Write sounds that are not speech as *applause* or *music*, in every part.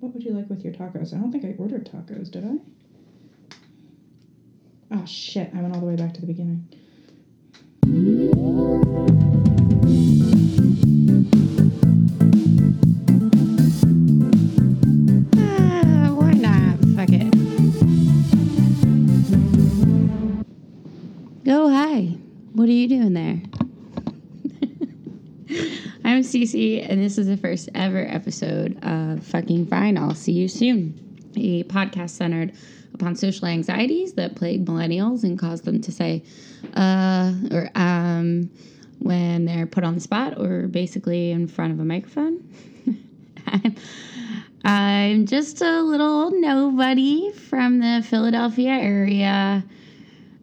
What would you like with your tacos? I don't think I ordered tacos, did I? Oh shit, I went all the way back to the beginning. And this is the first ever episode of Fucking Fine. I'll see you soon. A podcast centered upon social anxieties that plague millennials and cause them to say, uh, or um, when they're put on the spot or basically in front of a microphone. *laughs* I'm just a little nobody from the Philadelphia area.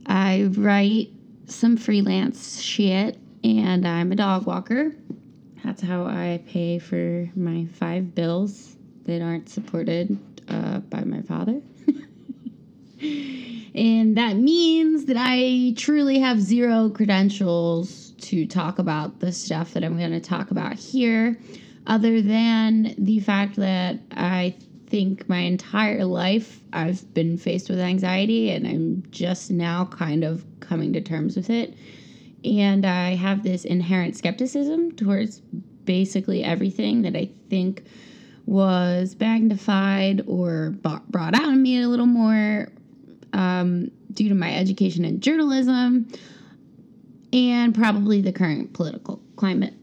I write some freelance shit and I'm a dog walker. That's how I pay for my five bills that aren't supported uh, by my father. *laughs* and that means that I truly have zero credentials to talk about the stuff that I'm going to talk about here, other than the fact that I think my entire life I've been faced with anxiety and I'm just now kind of coming to terms with it. And I have this inherent skepticism towards basically everything that I think was magnified or brought out in me a little more um, due to my education in journalism and probably the current political climate.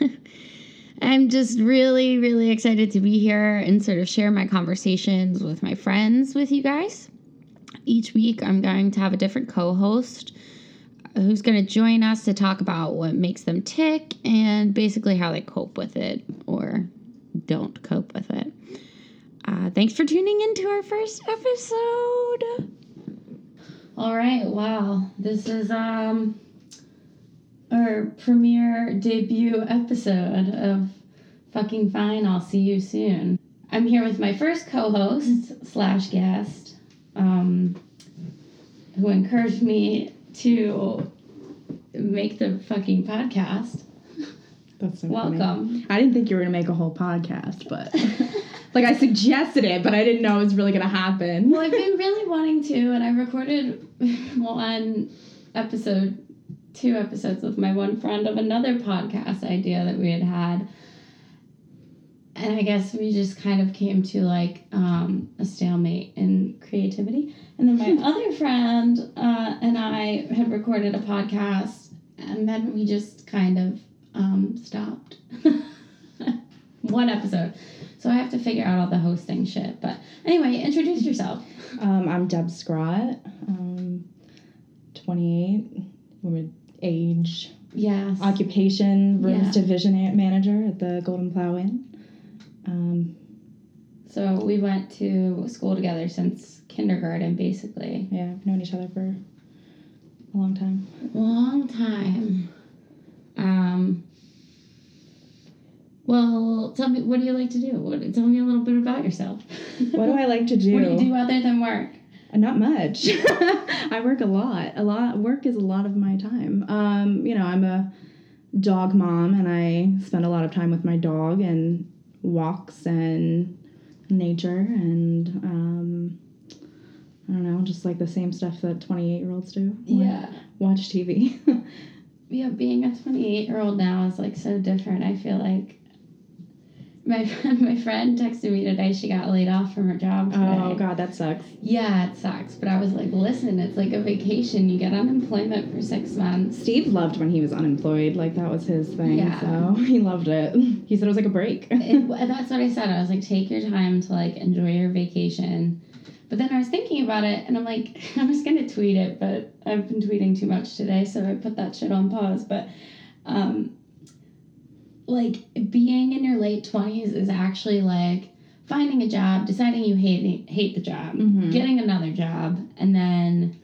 *laughs* I'm just really, really excited to be here and sort of share my conversations with my friends with you guys. Each week, I'm going to have a different co host who's going to join us to talk about what makes them tick and basically how they cope with it or don't cope with it. Uh, thanks for tuning into our first episode. All right, wow, this is um our premiere debut episode of Fucking Fine. I'll see you soon. I'm here with my first co-host slash guest, um, who encouraged me to make the fucking podcast. *laughs* That's so funny. Welcome. I didn't think you were gonna make a whole podcast, but *laughs* like I suggested it, but I didn't know it was really gonna happen. Well, I've been really wanting to, and I recorded *laughs* one episode, two episodes with my one friend of another podcast idea that we had had. And I guess we just kind of came to like um, a stalemate in creativity. And then my *laughs* other friend uh, and I had recorded a podcast, and then we just kind of um, stopped. *laughs* one episode. So I have to figure out all the hosting shit. But anyway, introduce yourself. Um, I'm Deb Scrott, um, 28, with age, Yes. occupation, rooms Yeah. division manager at the Golden Plough Inn. Um, So we went to school together since kindergarten, basically. yeah, we've known each other for a long time. Long time. Um. Well, tell me, what do you like to do? What, tell me a little bit about yourself. *laughs* What do I like to do? What do you do other than work? Uh, Not much. *laughs* I work a lot. A lot. Work is a lot of my time. Um, you know, I'm a dog mom, and I spend a lot of time with my dog and walks and nature and um, I don't know, just like the same stuff that 28 year olds do. Yeah. Watch TV. *laughs* Yeah, being a 28 year old now is like so different. I feel like my *laughs* my friend texted me today. She got laid off from her job today. oh God, that sucks. Yeah, it sucks. But I was like, listen, it's like a vacation. You get unemployment for six months. Steve loved when he was unemployed. Like that was his thing. Yeah. So *laughs* he loved it. He said it was like a break. It, *laughs* that's what I said. I was like, take your time to like enjoy your vacation. But then I was thinking about it, and I'm like, I was gonna tweet it, but I've been tweeting too much today, so I put that shit on pause. But, um, like being in your late twenties is actually like finding a job, deciding you hate hate the job, Mhm. getting another job, and then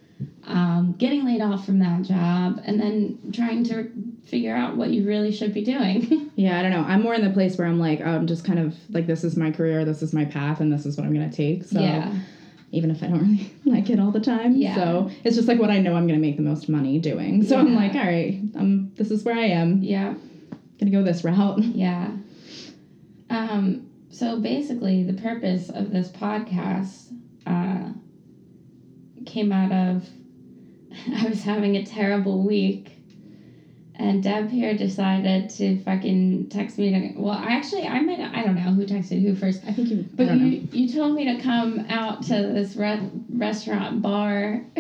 um, getting laid off from that job, and then trying to figure out what you really should be doing. *laughs* Yeah, I don't know. I'm more in the place where I'm like, I'm just kind of like, this is my career, this is my path, and this is what I'm gonna take. So yeah. even if I don't *laughs* really like it all the time, Yeah. so it's just like what I know I'm gonna make the most money doing. So I'm like, all right, um, this is where I am. Yeah. Gonna go this route. *laughs* Yeah. Um, so basically, the purpose of this podcast uh, came out of *laughs* I was having a terrible week. And Deb here decided to fucking text me to. Well, I actually, I might, I don't know who texted who first. I think you. But don't know. you, you told me to come out to this re- restaurant bar. *laughs*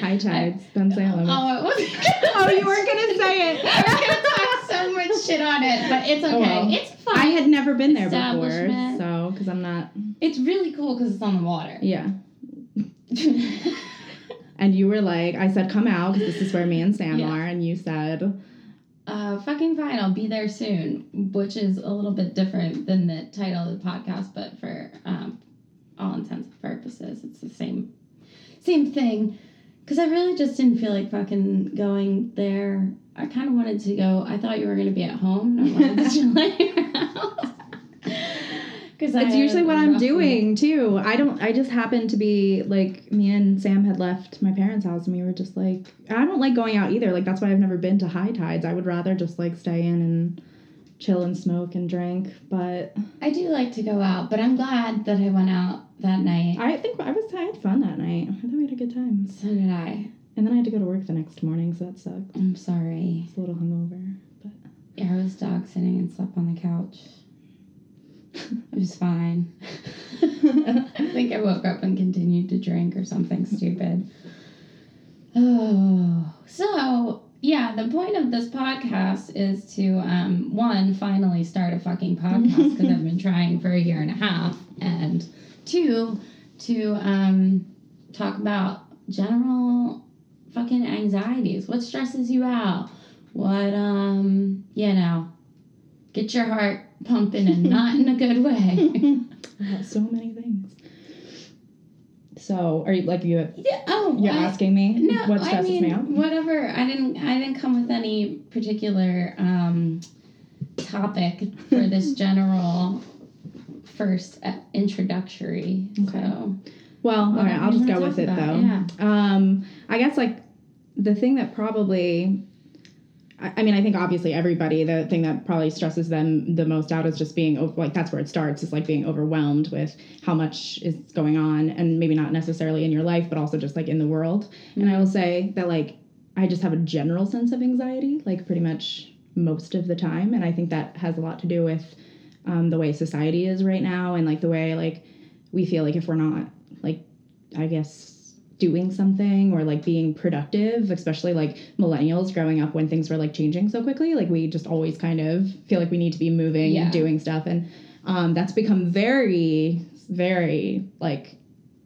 High tides, Bensalem. Oh, it was. Oh, you weren't gonna say it. So much shit on it, but it's okay. Oh, well. It's fine. I had never been there before, so because I'm not. It's really cool because it's on the water. Yeah. *laughs* And you were like, I said, come out because this is where me and Sam Yeah. are, and you said, uh, fucking fine. I'll be there soon, which is a little bit different than the title of the podcast, but for um, all intents and purposes, it's the same, same thing. Because I really just didn't feel like fucking going there. I kind of wanted to go. I thought you were gonna be at home, and *laughs* I wanted to chill at your house. Because it's usually what I'm doing too. I don't. I just happened to be like me and Sam had left my parents' house, and we were just like, I don't like going out either. Like that's why I've never been to high tides. I would rather just like stay in and chill and smoke and drink. But I do like to go out, but I'm glad that I went out that night. I think I was I had fun that night. I thought we had a good time. So did I. And then I had to go to work the next morning, so that sucked. I'm sorry. I was a little hungover. but Yeah, I was dog sitting and slept on the couch. It was fine. *laughs* I think I woke up and continued to drink or something stupid. Oh, so yeah, the point of this podcast is to um, one finally start a fucking podcast because I've been trying for a year and a half, and two to um, talk about general fucking anxieties. What stresses you out? What um, you know, get your heart pumping and *laughs* not in a good way. *laughs* So many things. So, are you like you? Yeah. Oh, You're I- asking me No, what I stresses mean me out? whatever. I didn't. I didn't come with any particular um, topic for this *laughs* general first uh, introductory. Okay. So Well, all right, I'll just go with it about? though. Yeah. Um, I guess like the thing that probably, I, I mean, I think obviously everybody, the thing that probably stresses them the most out is just being like that's where it starts, is like being overwhelmed with how much is going on, and maybe not necessarily in your life, but also just like in the world. And I will say that like I just have a general sense of anxiety, like pretty much most of the time, and I think that has a lot to do with um, the way society is right now, and like the way like we feel like if we're not like I guess doing something or like being productive, especially like millennials growing up when things were like changing so quickly. Like we just always kind of feel like we need to be moving Yeah. and doing stuff. And um, that's become very, very like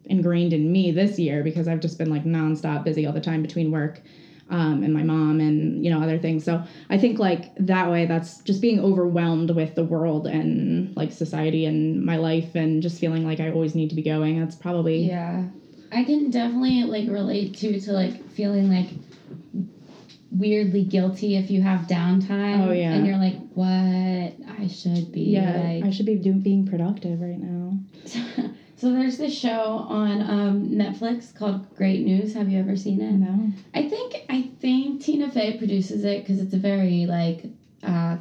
ingrained in me this year because I've just been like nonstop busy all the time between work um, and my mom and you know other things. So I think like that way, that's just being overwhelmed with the world and like society and my life and just feeling like I always need to be going. That's probably yeah, I can definitely like relate to to like feeling like weirdly guilty if you have downtime. Oh, yeah. and you're like, what? I should be yeah. like I should be doing being productive right now. *laughs* so there's this show on um, Netflix called Great News. Have you ever seen it? No. I think I think Tina Fey produces it because it's a very like uh,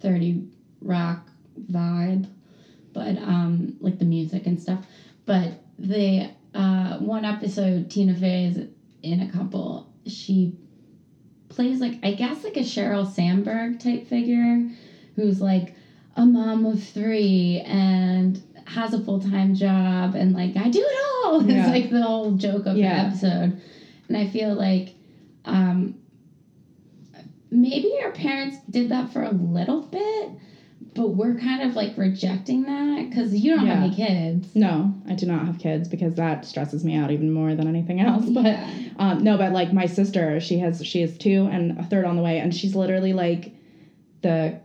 thirty rock vibe, but um like the music and stuff. But the uh, one episode Tina Fey is in a couple. She plays like I guess like a Sheryl Sandberg type figure, who's like a mom of three and has a full time job and like I do it all. *laughs* Yeah. It's like the whole joke of Yeah. the episode, and I feel like um, maybe our parents did that for a little bit, but we're kind of like rejecting that because you don't have any kids. No, I do not have kids because that stresses me out even more than anything else. But um, no, but like my sister, she has she has two and a third on the way, and she's literally like the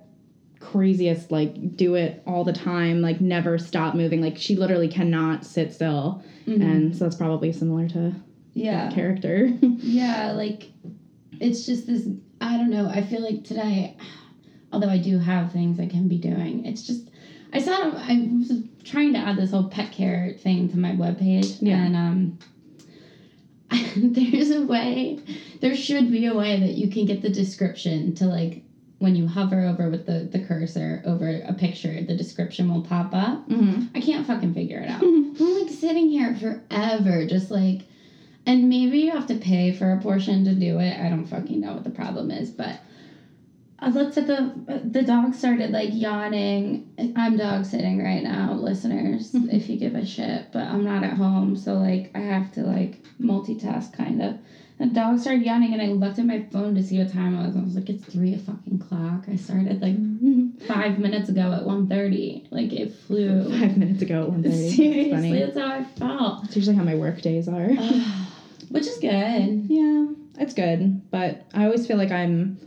craziest like do it all the time like never stop moving like she literally cannot sit still Mhm. and so that's probably similar to yeah. that character *laughs* Yeah, like it's just this I don't know, I feel like today although I do have things I can be doing, it's just I saw I was trying to add this whole pet care thing to my webpage Yeah. and um *laughs* there's a way there should be a way that you can get the description to like when you hover over with the, the cursor over a picture, the description will pop up. Mm-hmm. I can't fucking figure it out. Mm-hmm. I'm like sitting here forever, just like, and maybe you have to pay for a portion to do it. I don't fucking know what the problem is, but I looked at the the dog started like yawning. I'm dog sitting right now, listeners, mm-hmm. if you give a shit, but I'm not at home, so like I have to like multitask kind of. The dog started yawning, and I looked at my phone to see what time it was. I was like, "It's three fucking o'clock." I started like *laughs* five minutes ago at 1.30. Like it flew. Five minutes ago at one thirty. Seriously, Funny. that's how I felt. It's usually how my work days are. *sighs* Which is good. Yeah, it's good, but I always feel like I'm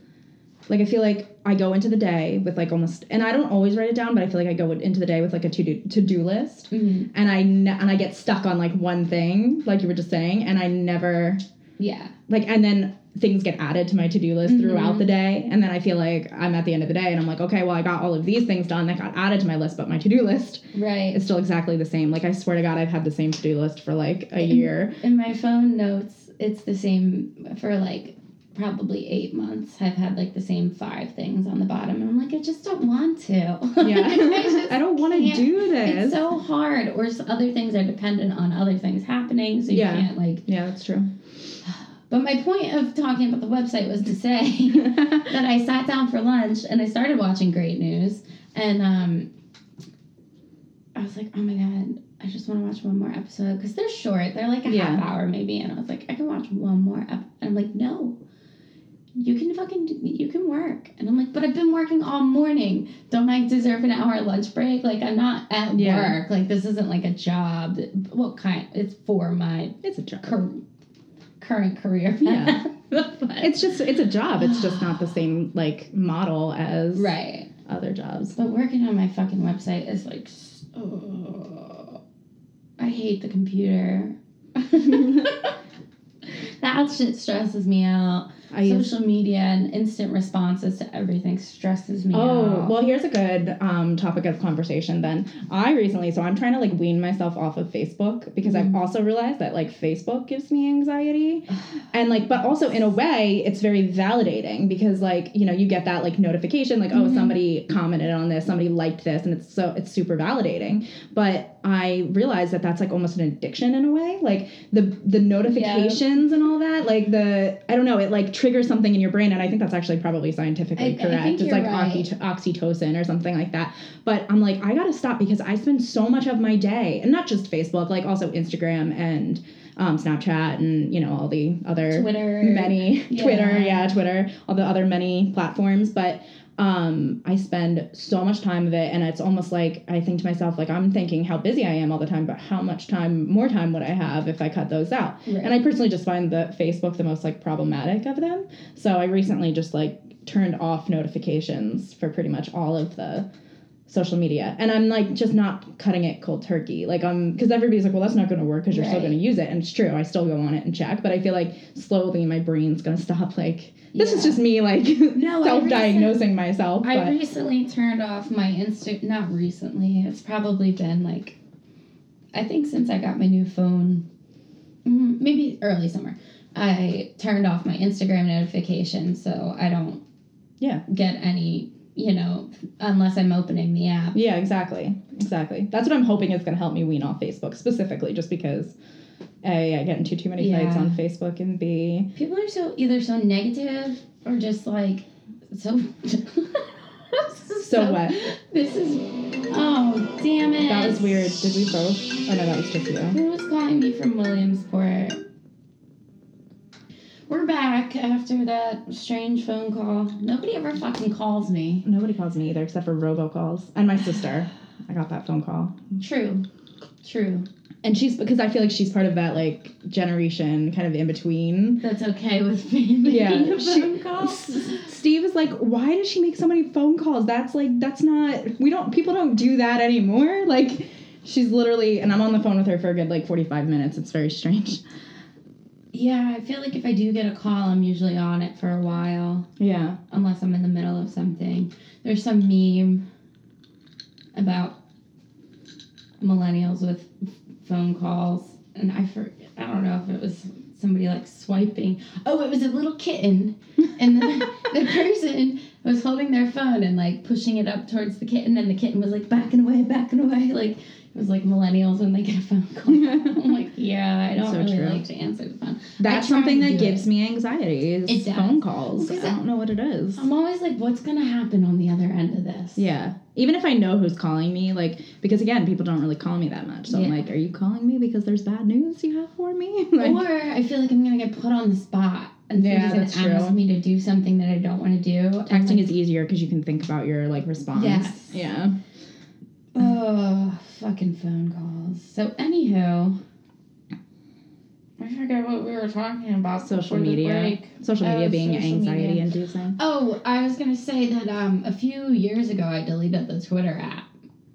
like I feel like I go into the day with like almost and I don't always write it down, but I feel like I go into the day with like a to do to do list, Mhm. and I ne- and I get stuck on like one thing, like you were just saying, and I never Yeah. like and then things get added to my to do list Mhm. throughout the day, and then I feel like I'm at the end of the day, and I'm like, okay, well I got all of these things done that got added to my list, but my to do list Right. is still exactly the same. Like I swear to God, I've had the same to do list for like a In- year. In my phone notes, it's the same for like probably eight months. I've had like the same five things on the bottom, and I'm like, I just don't want to. *laughs* Yeah, I, *laughs* I don't want to do this. It's so hard, or other things are dependent on other things happening, so you Yeah. can't like. yeah, that's true. But my point of talking about the website was to say *laughs* that I sat down for lunch and I started watching Great News, and um, I was like, oh my god, I just want to watch one more episode because they're short. They're like a Yeah. half hour maybe, and I was like, I can watch one more. Ep-. And I'm like, no. You can fucking you can work, and I'm like, but I've been working all morning. Don't I deserve an hour lunch break? Like I'm not at Yeah. work. Like this isn't like a job. What kind? It's for my It's a job. cur- current career. Yeah. *laughs* It's just it's a job. It's just not the same like model as right. other jobs. But working on my fucking website is like, oh, I hate the computer. *laughs* *laughs* that shit stresses me out. I use Social media and instant responses to everything stresses me out. Oh, out. well, here's a good um, topic of conversation then. I recently, so I'm trying to like wean myself off of Facebook because Mhm. I've also realized that like Facebook gives me anxiety. *sighs* And like, but also in a way, it's very validating because like, you know, you get that like notification, like, oh, Mhm. somebody commented on this, somebody liked this, and it's so, it's super validating. But I realized that that's like almost an addiction in a way. Like the, the notifications and all that, like the, I don't know, it like triggers something in your brain. And I think that's actually probably scientifically I- I correct. think it's like right. oxytocin or something like that. But I'm like, I gotta stop because I spend so much of my day, and not just Facebook, like also Instagram and um, Snapchat and you know all the other Twitter. many Yeah. Twitter, yeah, Twitter, all the other many platforms. But um, I spend so much time of it, and it's almost like I think to myself, like I'm thinking how busy I am all the time, but how much time, more time would I have if I cut those out? Right. And I personally just find the Facebook the most like problematic of them. So I recently just like turned off notifications for pretty much all of the social media. And I'm like just not cutting it cold turkey. Like I'm because everybody's like, well, that's not going to work because you're still going to use it. And it's true. I still go on it and check, but I feel like slowly my brain's going to stop. Like this is just me like No, *laughs* self-diagnosing myself. I recently turned off my Insta. Not recently. It's probably been like, I think since I got my new phone, mm, maybe early summer. I turned off my Instagram notifications so I don't yeah, get any, you know, unless I'm opening the app. yeah, exactly, exactly. That's what I'm hoping is going to help me wean off Facebook specifically, just because. A, I get into too many fights on Facebook, and B, People are so either so negative or just like *laughs* so. So what? This is. Oh damn it! that was weird. Did we both? Oh no, that was just you. Who was calling me from Williamsport? We're back after that strange phone call. Nobody ever fucking calls me. Nobody calls me either except for robocalls and my sister. I got that phone call. True. True. And she's because I feel like she's part of that like generation kind of in between. That's okay with me making Yeah, a she- phone call. S- Steve is like, why does she make so many phone calls? That's like that's not we don't people don't do that anymore. Like she's literally and I'm on the phone with her for a good like 45 minutes. It's very strange. Yeah, I feel like if I do get a call, I'm usually on it for a while, Yeah. unless I'm in the middle of something. There's some meme about millennials with phone calls, and I for I don't know if it was somebody like swiping. Oh, it was a little kitten, *laughs* and the, the person was holding their phone and like pushing it up towards the kitten, and the kitten was like backing away, backing away. Like was like millennials when they get a phone call. *laughs* I'm like, yeah, I don't So really true. like to answer the phone. That's something that gives it. me anxiety is It does. phone calls. I don't know what it is. I'm always like, what's gonna happen on the other end of this? Yeah. Even if I know who's calling me, like because again, people don't really call me that much. So I'm like, are you calling me because there's bad news you have for me? *laughs* like, Or I feel like I'm gonna get put on the spot and Yeah, that's gonna ask me to do something that I don't want to do. texting like, is easier because you can think about your like response. Yes. Yeah. Oh, fucking phone calls. So, anywho, I forget what we were talking about. Social media. Social Oh, media being social anxiety media. inducing. Oh, I was gonna say that um a few years ago I deleted the Twitter app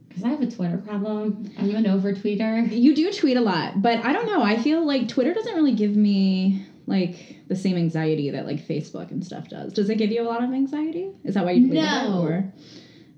because I have a Twitter problem. I'm an over tweeter. You do tweet a lot, but I don't know. I feel like Twitter doesn't really give me like the same anxiety that like Facebook and stuff does. Does it give you a lot of anxiety? Is that why you deleted it? No.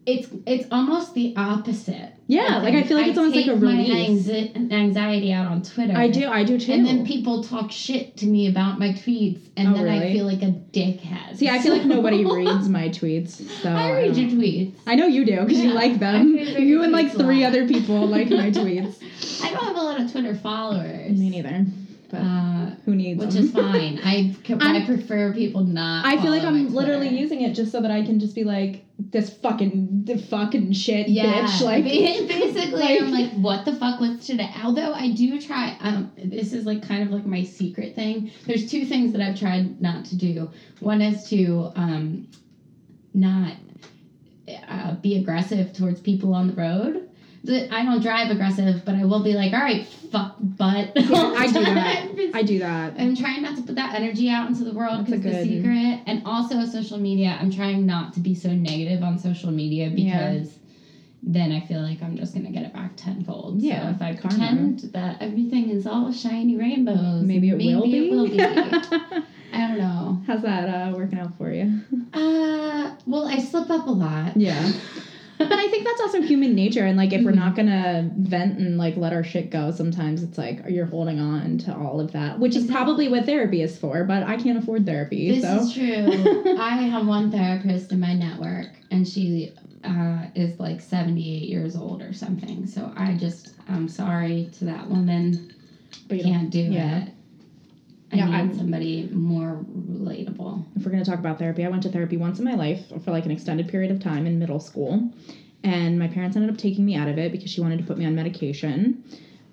It's it's almost the opposite. Yeah, like I feel like it's almost like a take my release. anxi- anxiety out on Twitter. I do. I do too. And then people talk shit to me about my tweets, and Oh, then I feel like a dickhead. See, I feel like nobody *laughs* reads my tweets. So I read don't- your tweets. I know you do because you like them. I You and like three other people like my *laughs* tweets. I don't have a lot of Twitter followers. Me neither. But Uh, who needs which them? is fine. I *laughs* I prefer people not. I feel like I'm literally using it just so that I can just be like this fucking the fucking shit Yeah, bitch. Like *laughs* basically, like- I'm like, what the fuck was today? Although I do try, um, this is like kind of like my secret thing. There's two things that I've tried not to do. One is to um, not uh, be aggressive towards people on the road. The- I don't drive aggressive, but I will be like, all right, fuck butt. Yeah, I do *laughs* that. *laughs* I do that. I'm trying not to put that energy out into the world because the secret, and also social media. I'm trying not to be so negative on social media Yeah. because then I feel like I'm just gonna get it back tenfold. Yeah, So if I karma. pretend that everything is all shiny rainbows, Maybe it will be. It will be. *laughs* I don't know. How's that uh, working out for you? Uh, well, I slip up a lot. Yeah. But I think that's also human nature, and like if we're Mhm. not gonna vent and like let our shit go, sometimes it's like you're holding on to all of that, which is probably what therapy is for. But I can't afford therapy, This so is true. *laughs* I have one therapist in my network, and she uh, is like 78 years old or something. So I just, I'm sorry to that woman. but you Can't do yeah. it. I Yeah, need I'm- somebody more relatable. if we're going to talk about therapy, I went to therapy once in my life for like an extended period of time in middle school. And my parents ended up taking me out of it because she wanted to put me on medication.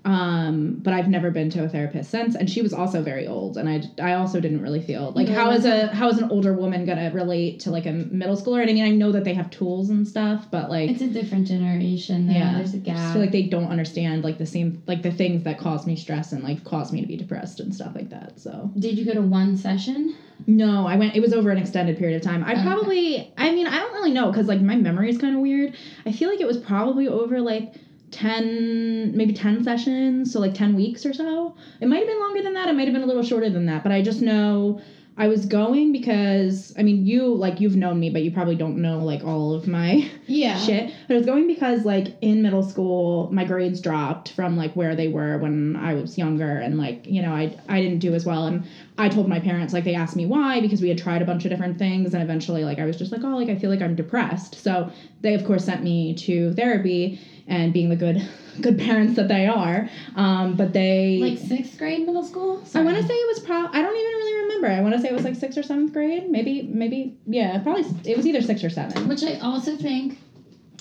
Um, but I've never been to a therapist since, and she was also very old, and I, I also didn't really feel like how is a how is an older woman gonna relate to like a middle schooler? And I mean, I know that they have tools and stuff, but like It's a different generation. Though. yeah, There's a I just gap. feel like they don't understand like the same like the things that cause me stress and like cause me to be depressed and stuff like that. So Did you go to one session? no, I went. It was over an extended period of time. I Okay. probably. I mean, I don't really know because like my memory is kind of weird. I feel like it was probably over like ten, maybe ten sessions, so like ten weeks or so. It might have been longer than that. It might have been a little shorter than that. But I just know I was going because I mean, you like you've known me, but you probably don't know like all of my Yeah. *laughs* shit. But I was going because like in middle school, my grades dropped from like where they were when I was younger, and like you know I I didn't do as well, and I told my parents like they asked me why because we had tried a bunch of different things, and eventually like I was just like oh like I feel like I'm depressed, so they of course sent me to therapy, and being the good *laughs* good parents that they are, um, but they Like sixth grade middle school? I want to say it was pro. I don't even really remember. I want to say it was like sixth or seventh grade, maybe maybe yeah, probably it was either six or seven. Which I also think,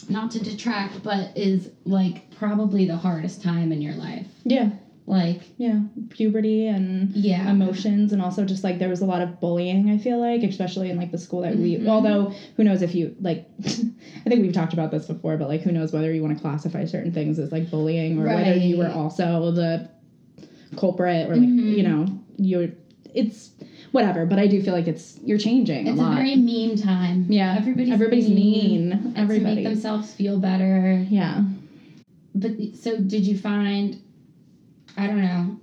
not to detract, but is like probably the hardest time in your life. Yeah, Like, yeah, puberty and yeah. emotions and also just like there was a lot of bullying i feel like especially in like the school that we Mhm. although who knows if you like *laughs* i think we've talked about this before but like who knows whether you want to classify certain things as like bullying or whether you were also the culprit or like Mhm. you know you're it's whatever but i do feel like it's you're changing It's a a, very mean time. yeah Everybody's, everybody's mean, And to make themselves feel better. yeah But so did you find I don't know.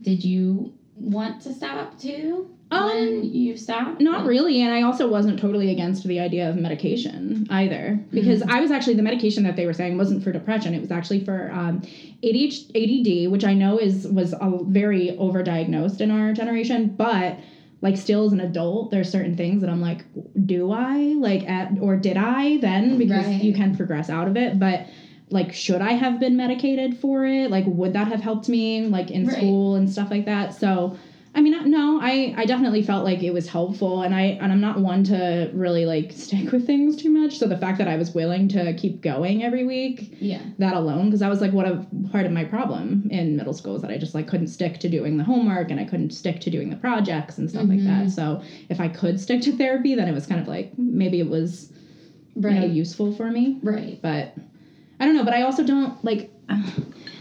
Did you want to stop too? Um, when you stopped? Not really, and I also wasn't totally against the idea of medication either, because I was actually the medication that they were saying wasn't for depression; it was actually for um, ADH, ADD, which I know is was a very overdiagnosed in our generation. But like still as an adult, there's certain things that I'm like, do I like at or did I then because Right. you can progress out of it, but like should I have been medicated for it? Like would that have helped me like in Right. school and stuff like that? So I mean, no, I, I definitely felt like it was helpful, and I and I'm not one to really like *laughs* stick with things too much. So the fact that I was willing to keep going every week, Yeah. that alone, because that was like what a part of my problem in middle school is that I just like couldn't stick to doing the homework and I couldn't stick to doing the projects and stuff like that. Mm-hmm. So if I could stick to therapy, then it was kind of like maybe it was you know Right. useful for me Right. but I don't know. But I also don't like. *sighs*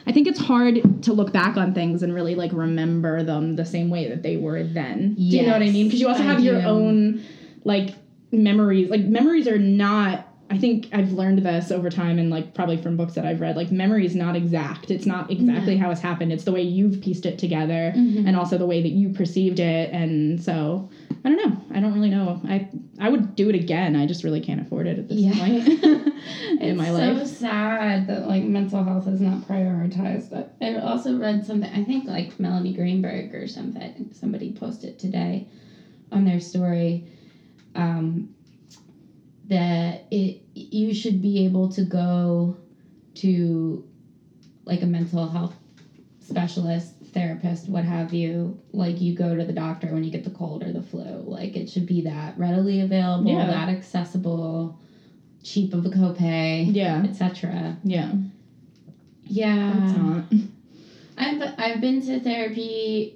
I think it's hard to look back on things and really like remember them the same way that they were then. Do you know what I mean? Because you also I have your do. own like memories. Like memories are not. I think I've learned this over time and like probably from books that I've read. Like memory is not exact. It's not exactly how it's happened. It's the way you've pieced it together Mhm. and also the way that you perceived it. And so I don't know. I don't really know. I I would do it again. I just really can't afford it at this Yeah. point *laughs* in my so life. It's so sad that like mental health is not prioritized. But I also read something. I think like Melanie Greenberg or something. Somebody posted today on their story um, that it you should be able to go to like a mental health specialist therapist what have you like you go to the doctor when you get the cold or the flu like it should be that readily available Yeah. that accessible cheap of a copay Yeah. etc Yeah. yeah It's not. I've I've been to therapy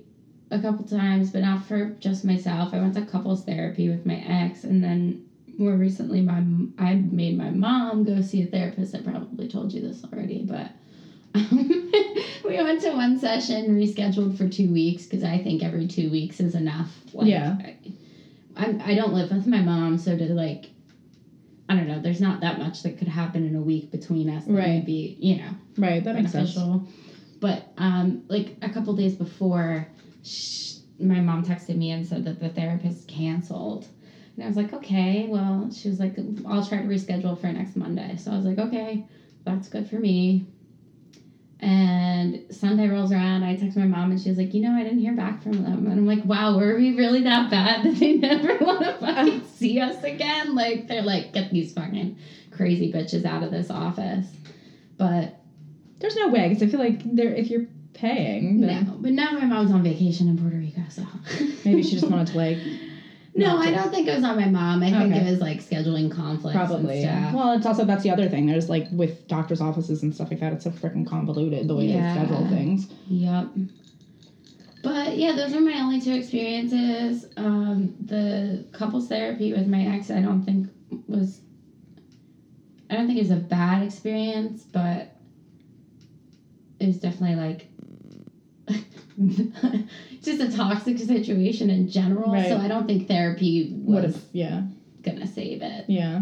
a couple times, but not for just myself. I went to couples therapy with my ex, and then more recently, my I made my mom go see a therapist. I probably told you this already, but *laughs* we went to one session, rescheduled for two weeks because I think every two weeks is enough. Like, Yeah. I, I'm, I don't live with my mom, so to like. I don't know. There's not that much that could happen in a week between us. Right. be, you know, Right. That makes sense. But um, like a couple days before, sh- my mom texted me and said that the therapist canceled. And I was like, okay, well, she was like, I'll try to reschedule for next Monday. So I was like, okay, that's good for me. And Sunday rolls around, I text my mom and she's like, you know, I didn't hear back from them. And I'm like, wow, were we really that bad that they *laughs* never want to *laughs* fucking see us again? Like, they're like, get these fucking crazy bitches out of this office. But There's no way because I feel like there if you're paying, No, but now my mom's on vacation in Puerto Rico, so maybe she just wanted to like *laughs* No, I don't think it was on my mom. I think Okay. it was like scheduling conflicts. probably. Yeah. Well, it's also that's the other thing. There's like with doctors' offices and stuff like that. It's so freaking convoluted the way Yeah. they schedule things. Yep. But yeah, those are my only two experiences. Um, the couples therapy with my ex, I don't think was. I don't think it was a bad experience, but it was definitely like *laughs* just a toxic situation in general. Right. So I don't think therapy Would was have. Yeah. gonna save it. Yeah.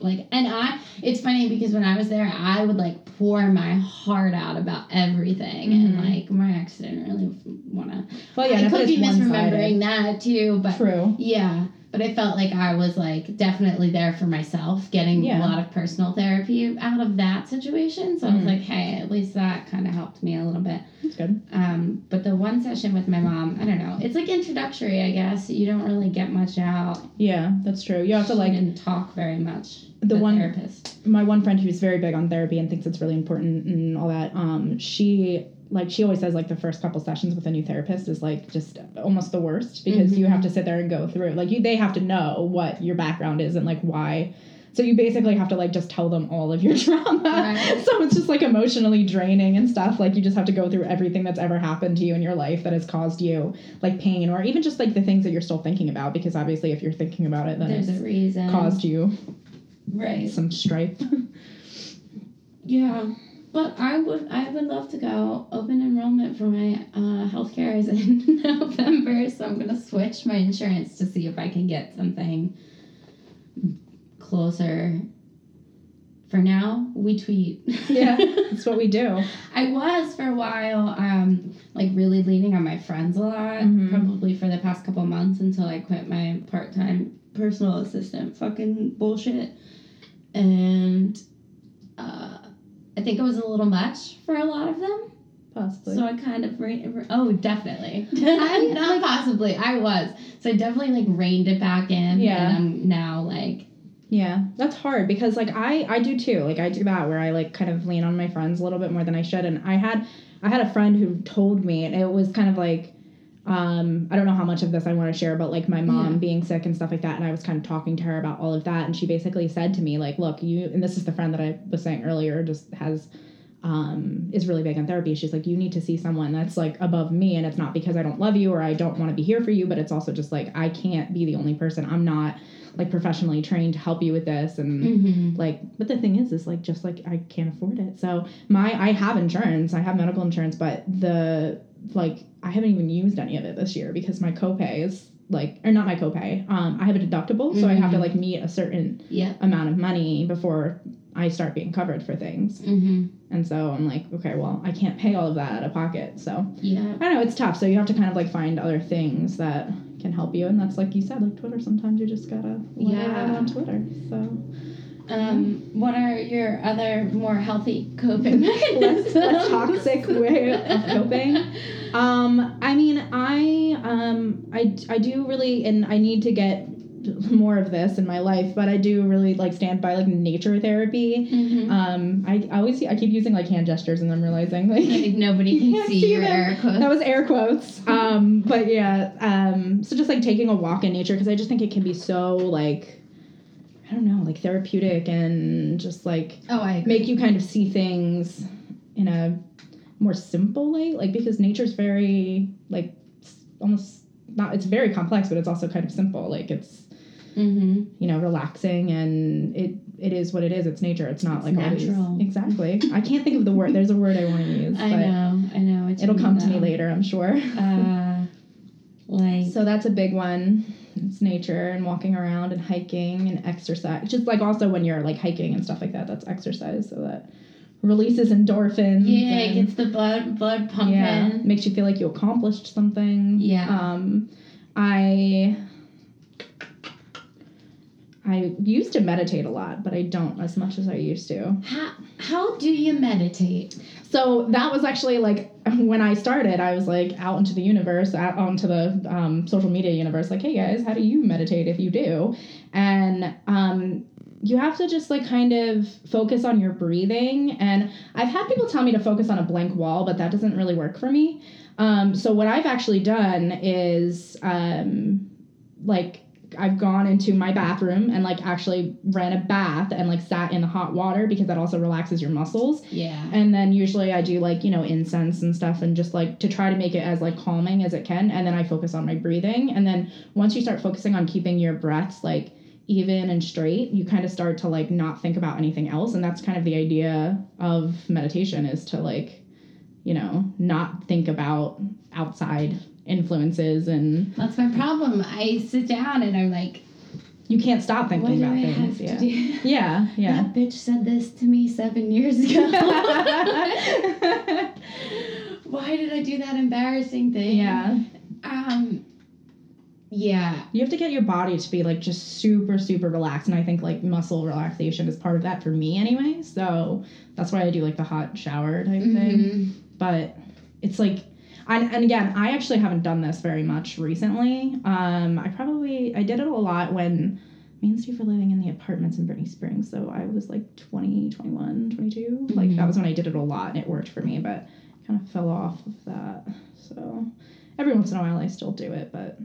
Like, and I, it's funny because when I was there, I would like pour my heart out about everything, and Mhm. like my ex didn't really want to. Well, yeah. I could be misremembering that too, but True. yeah. But I felt like I was like definitely there for myself, getting Yeah. a lot of personal therapy out of that situation. So I was Mhm. like, hey, at least that kind of helped me a little bit. That's good. Um, but the one session with my mom, I don't know. It's like introductory, I guess. You don't really get much out. Yeah, that's true. You have to like didn't talk very much. The one- therapist. my one friend who's very big on therapy and thinks it's really important and all that um she like she always says like the first couple sessions with a new therapist is like just almost the worst because you Mhm. have to sit there and go through like you they have to know what your background is and like why so you basically have to like just tell them all of your *laughs* trauma Right. so it's just like emotionally draining and stuff like you just have to go through everything that's ever happened to you in your life that has caused you like pain or even just like the things that you're still thinking about because obviously if you're thinking about it then There's it's a reason. caused you Right. some strife *laughs* Yeah. But I would I would love to go. Open enrollment for my uh, healthcare is in *laughs* November, so I'm gonna switch my insurance to see if I can get something closer. For now, we tweet. yeah *laughs* that's what we do I was for a while, um, like really leaning on my friends a lot, Mhm. probably for the past couple months until I quit my part time personal assistant fucking bullshit. And uh, I think it was a little much for a lot of them. possibly. So I kind of re- re- oh definitely I- *laughs* *laughs* not possibly I was so I definitely like reined it back in Yeah. and I'm now like Yeah, that's hard because like I I do too. Like I do that where I like kind of lean on my friends a little bit more than I should. And I had I had a friend who told me, and it was kind of like um I don't know how much of this I want to share, but like my mom Yeah. being sick and stuff like that. And I was kind of talking to her about all of that, and she basically said to me like, look, you and this is the friend that I was saying earlier, just has um, is really big on therapy. She's like, you need to see someone that's like above me, and it's not because I don't love you or I don't want to be here for you, but it's also just like I can't be the only person. I'm not like professionally trained to help you with this, and mhm. like, but the thing is, is like just like I can't afford it. So my I have insurance, I have medical insurance, but the like I haven't even used any of it this year because my copay is like or not my copay. Um, I have a deductible, so I have to Mhm. like meet a certain yeah amount of money before I start being covered for things. mm-hmm. And so I'm like, okay, well, I can't pay all of that out of pocket. So yeah I don't know, it's tough. So you have to kind of like find other things that can help you. And that's like you said, like Twitter, sometimes you just gotta it out Yeah. on Twitter. So um what are your other more healthy coping less, *laughs* mechanisms less toxic way of coping. *laughs* Um, I mean, I um, I, I do really, and I need to get more of this in my life, but I do really like stand by like nature therapy. Mhm. Um, I, I always I keep using like hand gestures, and I'm realizing like nobody can *laughs* see, see your them. air quotes. That was air quotes. Um, but yeah, um, so just like taking a walk in nature because I just think it can be so like, don't know, like therapeutic and just like oh, I agree. make you kind of see things in a more simple light. Like because nature's very like almost not. It's very complex, but it's also kind of simple. Like it's Mm-hmm. you know relaxing and it it is what it is. It's nature. It's not It's like all these- natural. exactly. I can't think of the word. There's a word I want to use, I but know, I know. It'll come to me later. I'm sure. Uh, *laughs* like So that's a big one. It's nature and walking around and hiking and exercise. Just like also when you're like hiking and stuff like that, that's exercise. So that releases endorphins. yeah, it gets the blood blood pumping. yeah, makes you feel like you accomplished something. Yeah. Um, I I used to meditate a lot, but I don't as much as I used to. How how do you meditate? So that was actually like *laughs* when I started, I was like out into the universe, out onto the um, social media universe, like, hey guys, how do you meditate if you do? And um, you have to just like kind of focus on your breathing. And I've had people tell me to focus on a blank wall, but that doesn't really work for me. Um, so what I've actually done is um, like I've gone into my bathroom and like actually ran a bath and like sat in the hot water because that also relaxes your muscles. Yeah. And then usually I do like, you know, incense and stuff and just like to try to make it as like calming as it can. And then I focus on my breathing. And then once you start focusing on keeping your breaths like even and straight, you kind of start to like not think about anything else. And that's kind of the idea of meditation is to like, you know, not think about outside influences and That's my problem. I sit down and I'm like, you can't stop thinking about I things. Yeah. Yeah, yeah. That bitch said this to me seven years ago. *laughs* *laughs* Why did I do that embarrassing thing? yeah. Um. Yeah. You have to get your body to be like just super, super relaxed. And I think like muscle relaxation is part of that for me anyway. So that's why I do like the hot shower type thing. Mhm. But it's like, and, and again, I actually haven't done this very much recently. Um, I probably, I did it a lot when me and Steve were living in the apartments in Brittany Springs. So I was like 20, 21, 22. Like Mhm. that was when I did it a lot and it worked for me, but kind of fell off of that. So every once in a while I still do it, but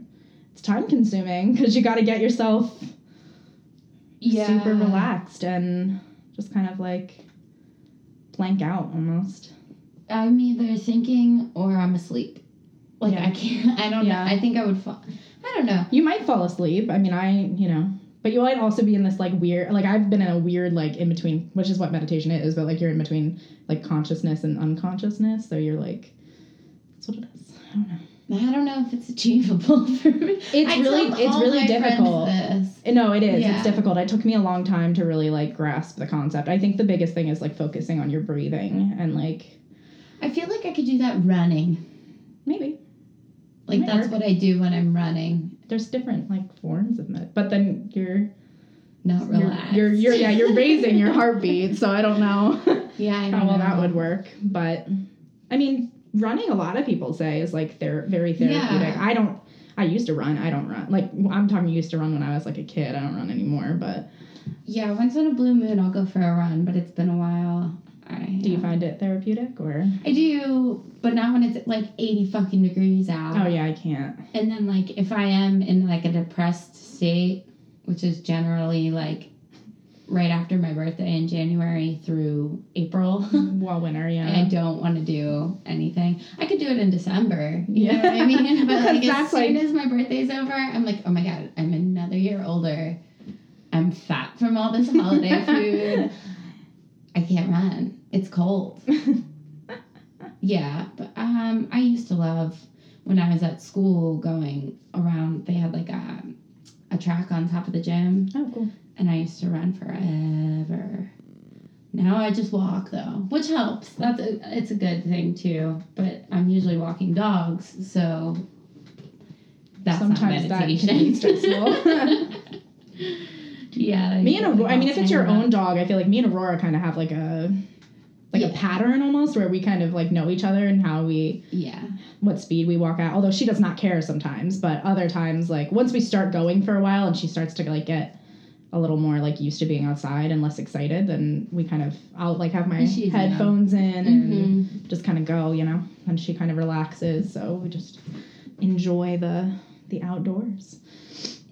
it's time consuming because you got to get yourself Yeah. super relaxed and just kind of like blank out almost. I'm either thinking or I'm asleep. Like Yeah. I can't. I don't Yeah. know. I think I would fall. I don't know. You might fall asleep. I mean, I, you know, but you might also be in this like weird, like I've been in a weird, like in between, which is what meditation is, but like you're in between like consciousness and unconsciousness. So you're like, that's what it is. I don't know. I don't know if it's achievable *laughs* for me. It's I really- it's all really difficult. This. Uh, no, it is. Yeah. It's difficult. It took me a long time to really like grasp the concept. I think the biggest thing is like focusing on your breathing and like I feel like I could do that running. maybe Like that's work. what I do when I'm running. there's different like forms of med, but then you're Not you're, you're you're yeah you're raising your *laughs* heartbeat. So I don't know *laughs* yeah, I how well know. that would work, but I mean running a lot of people say is like they're very therapeutic. Yeah. I don't I used to run. I don't run. Like I'm talking used to run when I was like a kid. I don't run anymore, but Yeah, once in a blue moon, I'll go for a run, but it's been a while. I, do you find it therapeutic or I do, but not when it's like 80 fucking degrees out. Oh yeah, I can't. And then, like, if I am in like a depressed state, which is generally like right after my birthday in January through April, *laughs* Well winter, yeah. I don't want to do anything. I could do it in December. You Yeah. know what I mean? *laughs* But like, as soon like- as my birthday's over, I'm like, oh my god, I'm another year older. I'm fat from all this holiday *laughs* food. I can't run. It's cold. Yeah, but um, I used to love when I was at school going around. They had like a a track on top of the gym, oh cool. and I used to run forever. Now I just walk though, which helps. That's a, it's a good thing too. But I'm usually walking dogs, so that's Sometimes that not can meditation. be stressful. *laughs* *laughs* yeah. me and Aurora, I mean, if it's your own dog, I feel like me and Aurora kind of have like a like a pattern almost where we kind of like know each other and how we. Yeah. what speed we walk at. Although she does not care sometimes, but other times like once we start going for a while and she starts to like get a little more like used to being outside and less excited, then we kind of I'll like have my she's headphones in and Mhm. just kind of go, you know, and she kind of relaxes. So we just enjoy the the outdoors.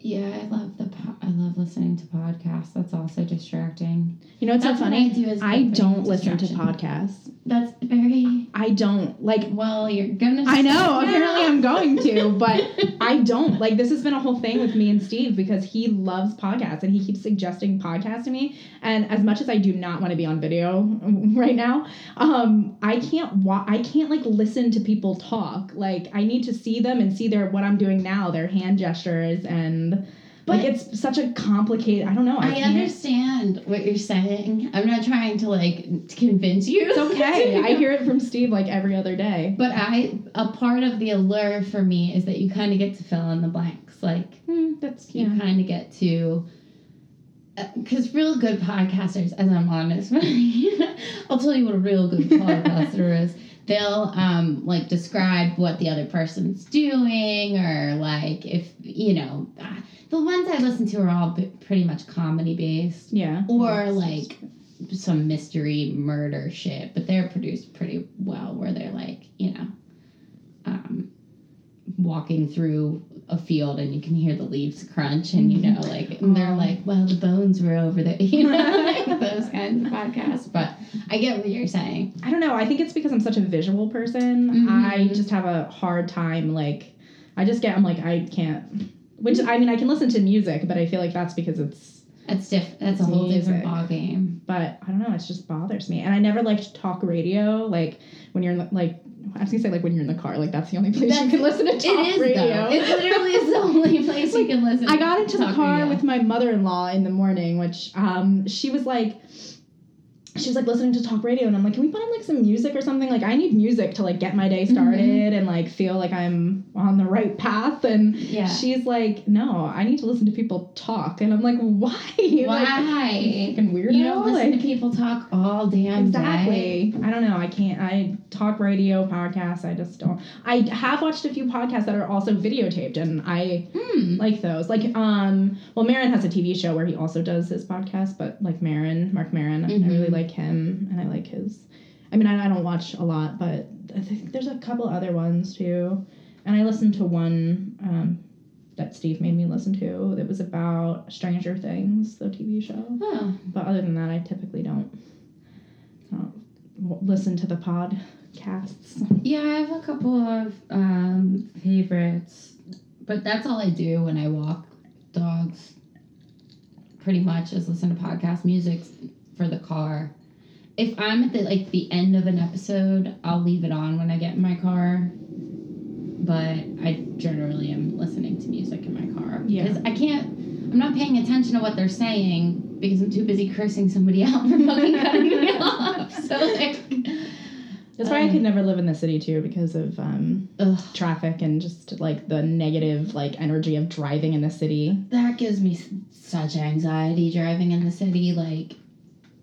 Yeah, I love the I love listening to podcasts. That's also distracting. You know, it's That's so what funny. I do I don't listen to podcasts. That's very I don't like. well. You're gonna. I know. *laughs* Apparently, I'm going to, *laughs* but I don't. Like, this has been a whole thing with me and Steve because he loves podcasts and he keeps suggesting podcasts to me. And as much as I do not want to be on video *laughs* right now, um, I can't. Wa- I can't like listen to people talk. Like, I need to see them and see their what I'm doing now, their hand gestures, and like But- it's such a complicated. I don't know. I, I understand what you're saying. I'm not trying to like convince you. It's okay. *laughs* I hear it from Steve like every other day. But I, a part of the allure for me is that you kind of get to fill in the blanks. Like Hmm, that's you yeah. kind of get to, because real good podcasters, as I'm honest, *laughs* I'll tell you what a real good podcaster *laughs* is. They'll um like describe what the other person's doing, or like if you know, the ones I listen to are all b- pretty much comedy based, Yeah. or like some mystery murder shit, but they're produced pretty well where they're like, you know, um, walking through a field and you can hear the leaves crunch and you know, like, and they're like, well, the bones were over there, *laughs* you know, *laughs* like those kinds of podcasts. But I get what you're saying. I don't know. I think it's because I'm such a visual person. Mhm. I just have a hard time. Like, I just get. I'm like, I can't. Which I mean, I can listen to music, but I feel like that's because it's. That's diff- That's a whole music. different ball game. But I don't know. It just bothers me, and I never liked talk radio. Like when you're like. I was gonna say like when you're in the car, like that's the only place you can listen to It talk is radio. though. It literally is the *laughs* only place you can listen. I got into to the car radio. with my mother-in-law in the morning, which um she was like she was like listening to talk radio and I'm like, can we put on like some music or something? Like I need music to like get my day started Mm-hmm. and like feel like I'm on the right path. And Yeah. she's like, no, I need to listen to people talk. And I'm like, why? *laughs* Like, Why? fucking weirdo. You don't listen like, to people talk all damn day. Exactly. I don't know. I can't. I talk radio podcasts. I just don't. I have watched a few podcasts that are also videotaped, and I Hmm. like those. Like, um, well, Maron has a TV show where he also does his podcast, but like Maron, Marc Maron, I Mhm. really like him, and I like his. I mean, I, I don't watch a lot, but I think there's a couple other ones too, and I listened to one um, that Steve made me listen to. That was about Stranger Things, the TV show. Oh. But other than that, I typically don't, I don't listen to the podcasts. Yeah, I have a couple of um, favorites, but that's all I do when I walk dogs. Pretty much is listen to podcast music for the car. If I'm at the like the end of an episode, I'll leave it on when I get in my car. But I generally am listening to music in my car Yeah. because I can't. I'm not paying attention to what they're saying because I'm too busy cursing somebody *laughs* out for fucking cutting me *laughs* off. So like, That's why I Um, could never live in the city too because of um, traffic and just like the negative like energy of driving in the city. that gives me such anxiety driving in the city like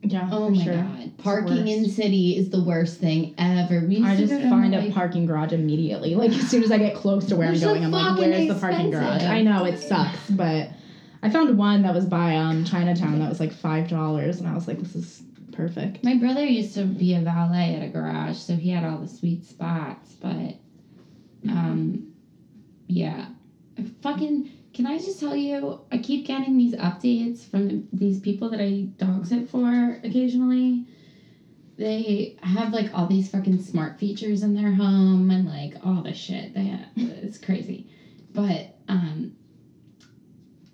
Yeah. Oh my sure. god, parking in city is the worst thing ever. We I just find a parking garage immediately. Like as soon as I get close to where They're I'm going, I'm like, "Where's the parking garage?" I know it sucks, but I found one that was by um Chinatown that was like five dollars, and I was like, "This is perfect." My brother used to be a valet at a garage, so he had all the sweet spots. But, um, yeah, fucking. Can I just tell you? I keep getting these updates from these people that I dog sit for occasionally. They have like all these fucking smart features in their home and like all the shit. They it's crazy, but um,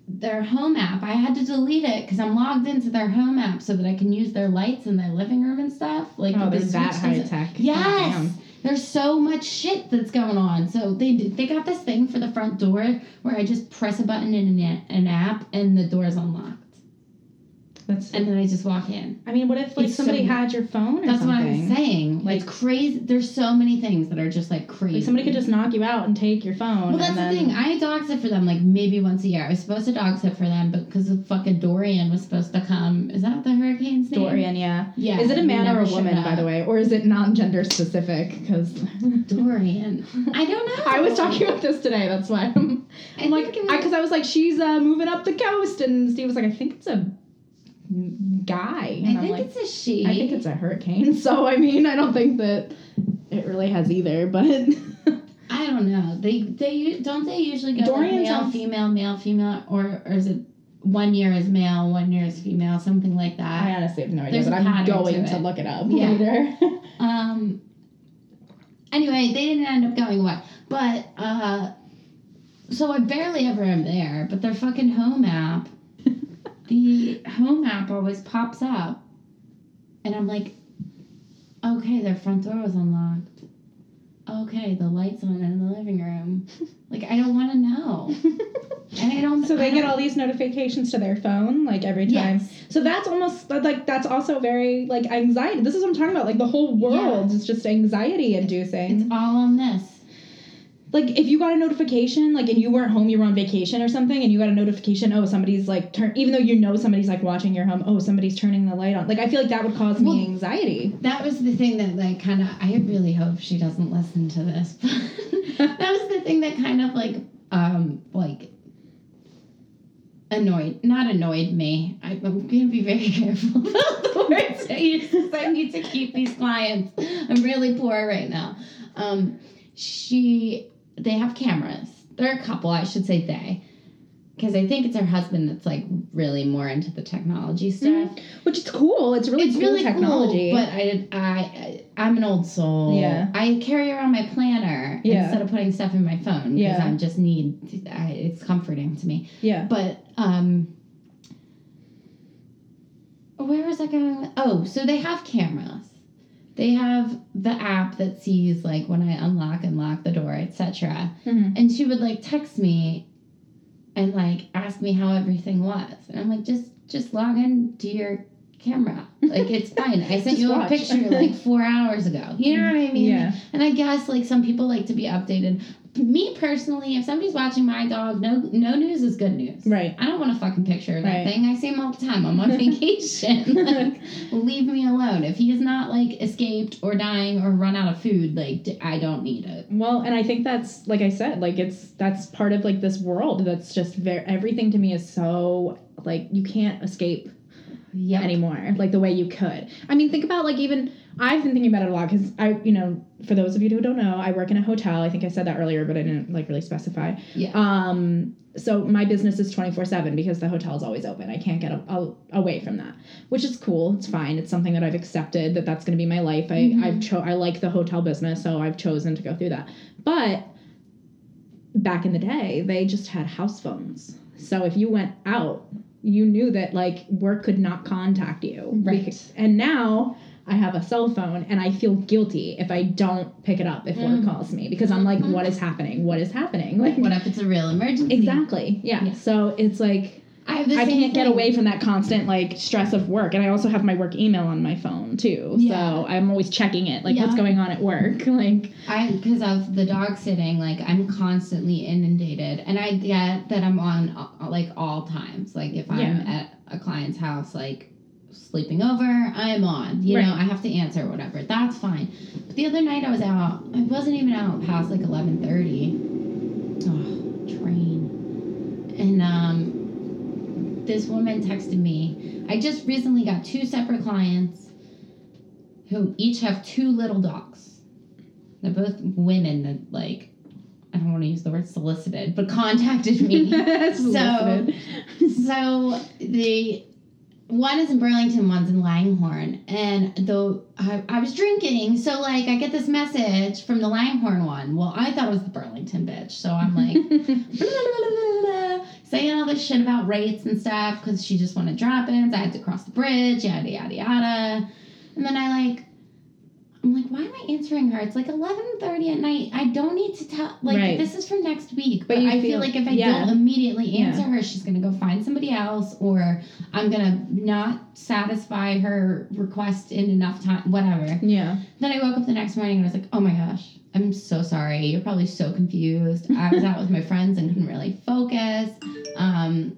their home app. I had to delete it because I'm logged into their home app so that I can use their lights in their living room and stuff. Like Oh, there's that high tech. Yes. Damn. There's so much shit that's going on. So they they got this thing for the front door where I just press a button in an, an app and the door is unlocked, That's. and then I just walk in. I mean, what if like It's somebody so- had your phone or That's what? I'm saying. Like- Like crazy. There's so many things that are just like crazy. Like somebody could just knock you out and take your phone. Well, that's and the thing. I dog sit for them like maybe once a year. I was supposed to dog sit for them, but because of fucking Dorian was supposed to come. Is that the hurricane's name? Dorian, yeah. Yeah. Is it a man or a woman, by the way, or is it non-gender specific? Because *laughs* Dorian. I don't know. *laughs* I was talking about this today. That's why I'm, I I'm like, think it was- because I, was like, she's uh, moving up the coast, and Steve was like, I think it's a guy. And I think like, it's a she. I think it's a hurricane. *laughs* So I mean, I don't think that it really has either. But *laughs* I don't know. They they don't they usually go like male, female, male, female, or or is it one year is male, one year is female, something like that. I honestly have no idea. There's But I'm going to to, look it up Yeah. later. *laughs* Um. Anyway, they didn't end up going away, but uh, so I barely ever am there. But their fucking home app, the home app always pops up, and I'm like, okay, their front door was unlocked. Okay, the lights on in the living room. *laughs* Like I don't want to know, and I don't. *laughs* so they get don't- all these notifications to their phone like every time. Yes. So that's almost like that's also very like anxiety. This is what I'm talking about. Like the whole world is just anxiety inducing. It's all on this. Like if you got a notification like and you weren't home you were on vacation or something and you got a notification oh somebody's like turn even though you know somebody's like watching your home oh somebody's turning the light on like i feel like that would cause Well- me anxiety That was the thing that like kind of I really hope she doesn't listen to this. *laughs* that was the thing that kind of like um like annoyed not annoyed me. I, I'm gonna be very *laughs* careful about the words I use I need to keep these clients. I'm really poor right now. Um she they have cameras. They're a couple, I should say they. Because I think it's her husband that's like really more into the technology stuff which is cool it's really it's cool really technology cool, but I, I, I'm an old soul. Yeah. I carry around my planner Yeah. instead of putting stuff in my phone because Yeah. I just need. I, it's comforting to me. yeah But um, where was I going? With? Oh, so they have cameras. They have the app that sees like when I unlock and lock the door, etc. Mhm. And she would like text me and like ask me how everything was. And I'm like, just just log in to your camera. Like it's *laughs* fine. I sent you watch. a picture like four hours ago. You know what I *laughs* mean? yeah And I guess like some people like to be updated. Me personally, if somebody's watching my dog, no no news is good news. right I don't want a fucking picture of that Right. thing. I see him all the time. I'm on *laughs* vacation. *laughs* like, leave me alone. If he's not like escaped or dying or run out of food, like I don't need it. well and i think that's like i said like it's that's part of like this world that's just very everything to me is so like you can't escape Yeah. anymore like the way you could i mean think about like even i've been thinking about it a lot because i you know for those of you who don't know i work in a hotel. I think i said that earlier but i didn't like really specify. Yeah. um so my business is 24-7 because the hotel is always open. I can't get a, a- away from that which is cool. It's fine. It's something that i've accepted that that's going to be my life. I Mhm. i've cho- i like the hotel business so i've chosen to go through that. But back in the day they just had house phones. So if you went out you knew that like work could not contact you. Right. Bec- and now i have a cell phone and i feel guilty if i don't pick it up if Mm. work calls me because i'm like what is happening what is happening like What if it's a real emergency? Exactly. Yeah. Yeah. So it's like I have the I can't get away from that constant like stress of work, and I also have my work email on my phone too. Yeah. So I'm always checking it, like what's going on at work. *laughs* Like I because of the dog sitting, like I'm constantly inundated, and I get that I'm on like all times. Like if I'm Yeah. at a client's house, like sleeping over, I'm on. You Right. know, I have to answer whatever. That's fine. But the other night I was out. I wasn't even out past like 11:30. Oh, train. And um, this woman texted me. I just recently got two separate clients who each have two little dogs. They're both women that like I don't want to use the word solicited, but contacted me. *laughs* Solicited. so the one is in Burlington, one's in Langhorne, and though I, I was drinking, so like I get this message from the Langhorne one. Well, I thought it was the Burlington bitch, so I'm like blah, *laughs* blah, *laughs* blah, saying all this shit about rates and stuff because she just wanted drop-ins. I had to cross the bridge, yada yada yada, and then I like. I'm like, why am I answering her? It's like 11:30 at night. I don't need to tell. Like, Right. this is for next week. But But, I feel- feel like if I yeah. don't immediately Yeah. answer her, she's gonna go find somebody else, or I'm gonna not satisfy her request in enough time. Whatever. yeah. Then I woke up the next morning and I was like, oh my gosh, I'm so sorry. You're probably so confused. I was out with my friends and couldn't really focus. Um,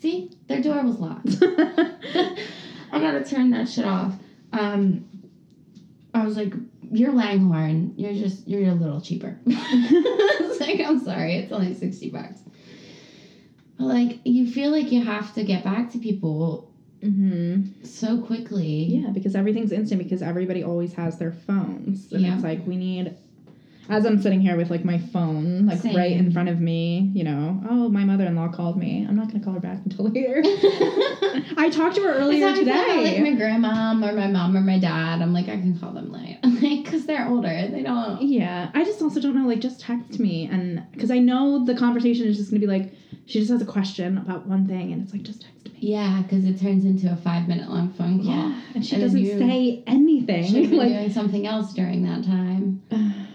see, their door was locked. *laughs* *laughs* I gotta turn that shit off. Um, I was like, you're Langhorne. You're just, you're a little cheaper. *laughs* it's like, I'm sorry. It's only 60 bucks. But like, you feel like you have to get back to people hmm so quickly. Yeah, because everything's instant because everybody always has their phones. And Yeah. it's like we need as I'm sitting here with like my phone like right in front of me, you know, oh my mother in law called me. I'm not gonna call her back until *laughs* later. *laughs* I talked to her earlier It's how I feel about, today. like my grandma or my mom or my dad. I'm like, I can call them late. *laughs* like, because they're older. They don't. yeah, I just also don't know. Like, just text me, and because I know the conversation is just gonna be like, she just has a question about one thing, and it's like, just text me. Yeah, because it turns into a five minute long phone call. Yeah, and she And doesn't you say anything. Been like, doing something else during that time. *sighs* *sighs* *sighs*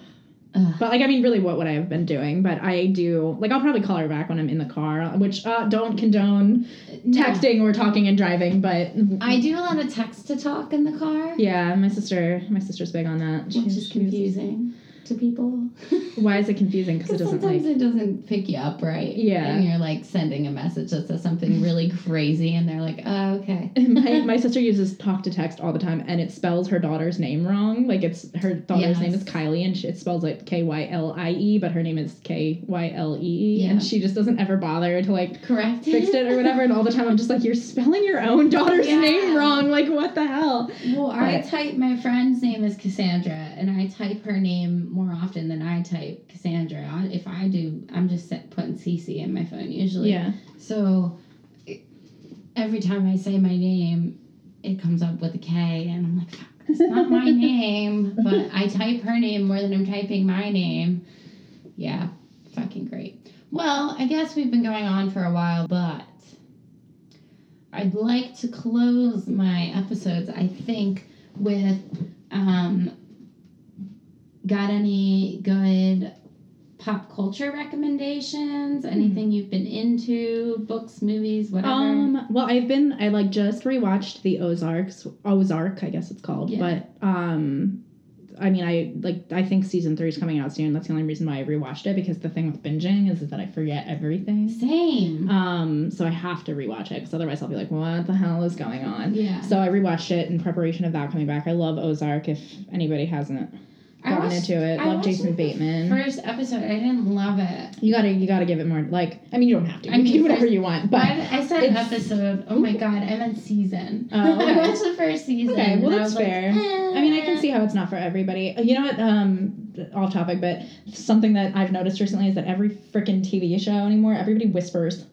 Ugh. But like, I mean, really, what would I have been doing? But I do like, I'll probably call her back when I'm in the car, which uh, don't condone No. texting or talking and driving. But I do a lot of text to talk in the car, yeah, my sister, my sister's big on that. which is she's- confusing to people. *laughs* Why is it confusing? Because it doesn't sometimes like. it doesn't pick you up right. Yeah. And you're like sending a message that says something really *laughs* crazy, and they're like, oh, okay. *laughs* my, my sister uses talk to text all the time and it spells her daughter's name wrong like it's her daughter's name is kylie and she, it spells like k-y-l-i-e but her name is k-y-l-e-e and she just doesn't ever bother to like Correct. fix it or whatever and all the time i'm just like you're spelling your own daughter's Yeah. name wrong like what the hell Well, I type my friend's name is Cassandra, and I type her name more often than I type Cassandra. I, if I do, I'm just set, putting CC in my phone usually. yeah So it- every time I say my name, it comes up with a K, and I'm like, fuck, it's not my *laughs* name, but I type her name more than I'm typing my name. Yeah, fucking great. Well, I guess we've been going on for a while, but I'd like to close my episodes, I think, with um, got any good pop culture recommendations? Anything you've been into? Books, movies, whatever? Um. Well, I've been. I like just rewatched the Ozarks. Ozark, I guess it's called. Yeah. But um, I mean, I like. I think season three is coming out soon. That's the only reason why I rewatched it because the thing with binging is that I forget everything. Same. Um. So I have to rewatch it because otherwise I'll be like, what the hell is going on? yeah. So I rewatched it in preparation of that coming back. I love Ozark. If anybody hasn't gotten watched- into it, I love Jason Bateman. First episode, I didn't love it. you gotta, you gotta give it more. Like, I mean, you don't have to. You I can mean, do whatever you want, but. I said episode. Oh my god, I meant season. Oh, *laughs* okay. I watched the first season. Okay, well that's like, fair. eh. I mean, I can see how it's not for everybody. You know what? Um, off topic, but something that I've noticed recently is that every freaking TV show anymore, everybody whispers.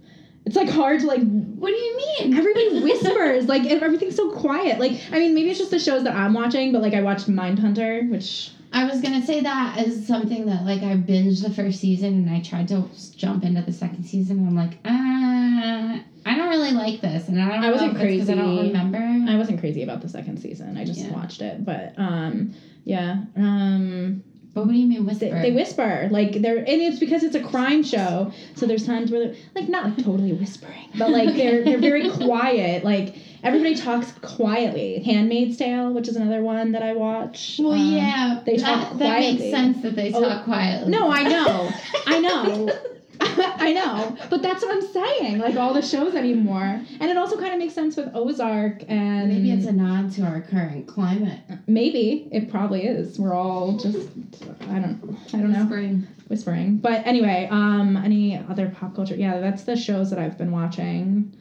It's like hard to like. What do you mean? Everybody *laughs* whispers. like everything's so quiet. Like I mean, maybe it's just the shows that I'm watching, but like I watched Mindhunter, which I was gonna say that as something that like I binged the first season and I tried to jump into the second season and I'm like, uh, I don't really like this and I don't I wasn't know if it's 'cause I don't remember. I wasn't crazy about the second season. I just Yeah. watched it, but um, yeah. Um, but what do you mean they, whisper? they whisper like they're and it's because it's a crime show so there's times where they're like not like totally whispering but like they're they're very *laughs* quiet like everybody talks quietly handmaid's tale which is another one that i watch Well, Um, yeah, they that, talk that makes sense that they Oh, talk quietly. no i know i *laughs* know *laughs* I know, but that's what I'm saying. Like all the shows anymore, and it also kind of makes sense with Ozark and Maybe it's a nod to our current climate. maybe it probably is. We're all just I don't I don't know Spring. whispering. But anyway, um, any other pop culture? Yeah, that's the shows that I've been watching.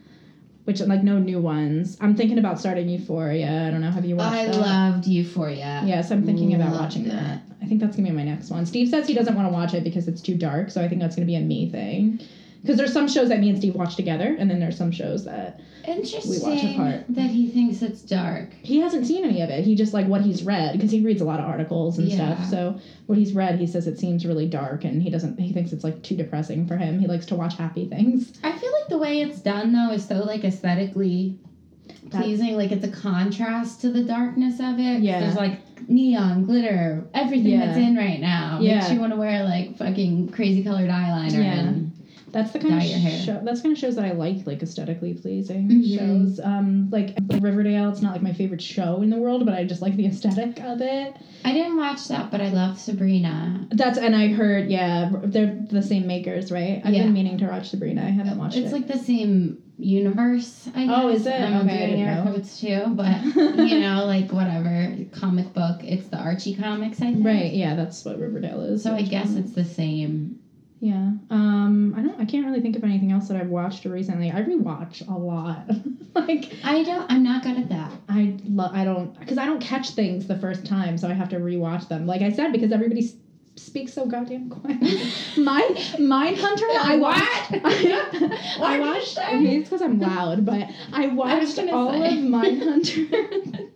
Which like no new ones. I'm thinking about starting Euphoria. I don't know. Have you watched it? I that? loved Euphoria. Yes, I'm thinking about watching it. that. I think that's gonna be my next one. Steve says he doesn't want to watch it because it's too dark, so I think that's gonna be a me thing. Because there's some shows that me and Steve watch together, and then there's some shows that Interesting apart. that he thinks it's dark. he hasn't seen any of it. He just like what he's read because he reads a lot of articles and Yeah. stuff. So what he's read, he says it seems really dark, and he doesn't. He thinks it's like too depressing for him. He likes to watch happy things. I feel like the way it's done though is so like aesthetically That- pleasing. Like it's a contrast to the darkness of it. Yeah. There's like neon, glitter, everything Yeah. that's in right now. Makes you want to wear like fucking crazy colored eyeliner Yeah. and That's the kind Dye of your hair. show. That's kind of shows that I like, like aesthetically pleasing Mhm. shows. Um, like Riverdale. It's not like my favorite show in the world, but I just like the aesthetic of it. I didn't watch that, but I love Sabrina. That's and I heard yeah they're the same makers right. I've Yeah. been meaning to watch Sabrina. I haven't watched It's it. It's like the same universe, I guess. Oh, is it? I'm Okay, doing air quotes too, *laughs* but you know, like whatever comic book. It's the Archie comics, I think. right. Yeah, that's what Riverdale is. So I guess it's the same. Yeah. Um, I don't. I can't really think of anything else that I've watched recently. I rewatch a lot. *laughs* like I don't. I'm not good at that. I love. I don't because I don't catch things the first time, so I have to rewatch them. Like I said, because everybody. s- Speaks so goddamn quiet. *laughs* Mindhunter, I watched. *laughs* I, watched. say? Maybe it's because I'm loud, but I watched gonna all say. of Mindhunter.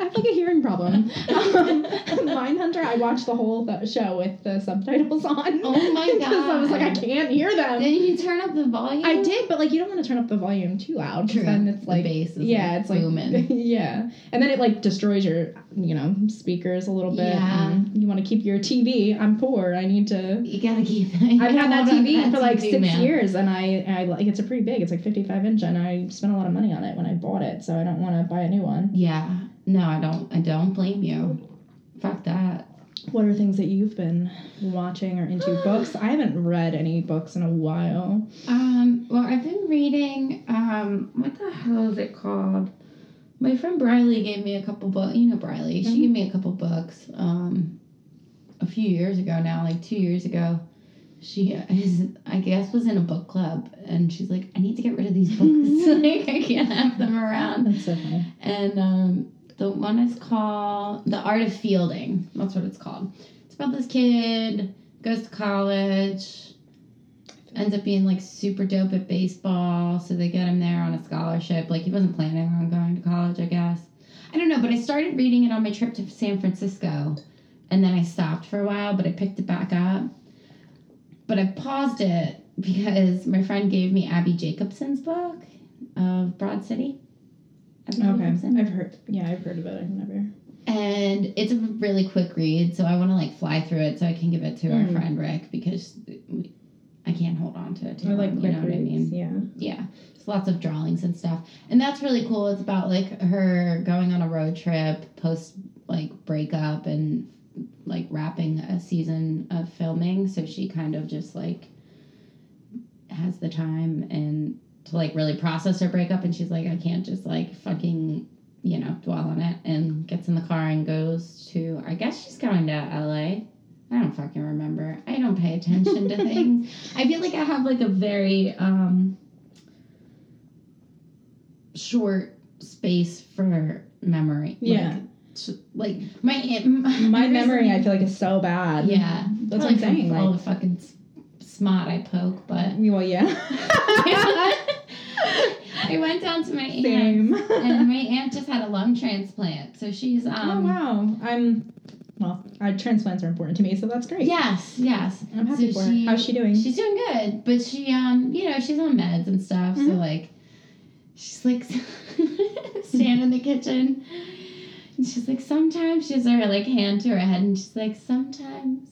I have like a hearing problem. Um, Mindhunter, I watched the whole th- show with the subtitles on. Oh my *laughs* Because I was like, I can't hear them. Did you turn up the volume? I did, but like you don't want to turn up the volume too loud. True. Then it's like yeah, like, it's like booming. *laughs* yeah, and then it like destroys your you know speakers a little bit. Yeah. and You want to keep your TV. I'm poor. I need to. You gotta keep. you I've had that gotta hold on TV to for like TV, six man. years, and I I like it's a pretty big. It's like 55 inch, and I spent a lot of money on it when I bought it, so I don't want to buy a new one. Yeah. No, I don't. I don't blame you. Fuck that. What are things that you've been watching or into? *sighs* books? I haven't read any books in a while. Um. Well, I've been reading. Um. What the hell is it called? My friend Briley gave me a couple books. You know Briley. She Mhm. gave me a couple books. Um. A few years ago now, like two years ago. She is, I guess, was in a book club, and she's like, "I need to get rid of these books. *laughs* *laughs* like, I can't have them around." That's so funny. And um, the one is called The Art of Fielding. That's what it's called. It's about this kid, goes to college, ends up being like super dope at baseball. So they get him there on a scholarship. Like he wasn't planning on going to college, I guess. I don't know, but I started reading it on my trip to San Francisco. And then I stopped for a while, but I picked it back up. But I paused it because my friend gave me Abbi Jacobson's book of Broad City. Okay, I've heard. Yeah, I've heard of it. I've never. And it's a really quick read, so I want to like fly through it so I can give it to our Mm. friend Rick because we- I can't hold on to it too I like long. You know what I reads. mean? Yeah. Yeah. It's lots of drawings and stuff, and that's really cool. It's about like her going on a road trip post like breakup and like wrapping a season of filming. So she kind of just like has the time and to like really process her breakup, and she's like, I can't just like fucking you know, dwell on it and gets in the car and goes to, I guess she's going to LA. I don't fucking remember. I don't pay attention to *laughs* things. I feel like I have like a very um, short space for memory. Yeah. Like, like my *laughs* My memory, I feel like, is so bad. Yeah. That's what I'm saying. all Like, the fucking s- smut I poke, but well, yeah. *laughs* *laughs* I went down to my aunt. Same. *laughs* and my aunt just had a lung transplant, so she's um. oh wow, I'm. Well, uh, transplants are important to me, so that's great. Yes, yes. I'm happy So for she- her. How's she doing? She's doing good, but she um, you know, she's on meds and stuff, so Mhm. like, she's like *laughs* standing in the kitchen, and she's like, sometimes she has her like hand to her head, and she's like, sometimes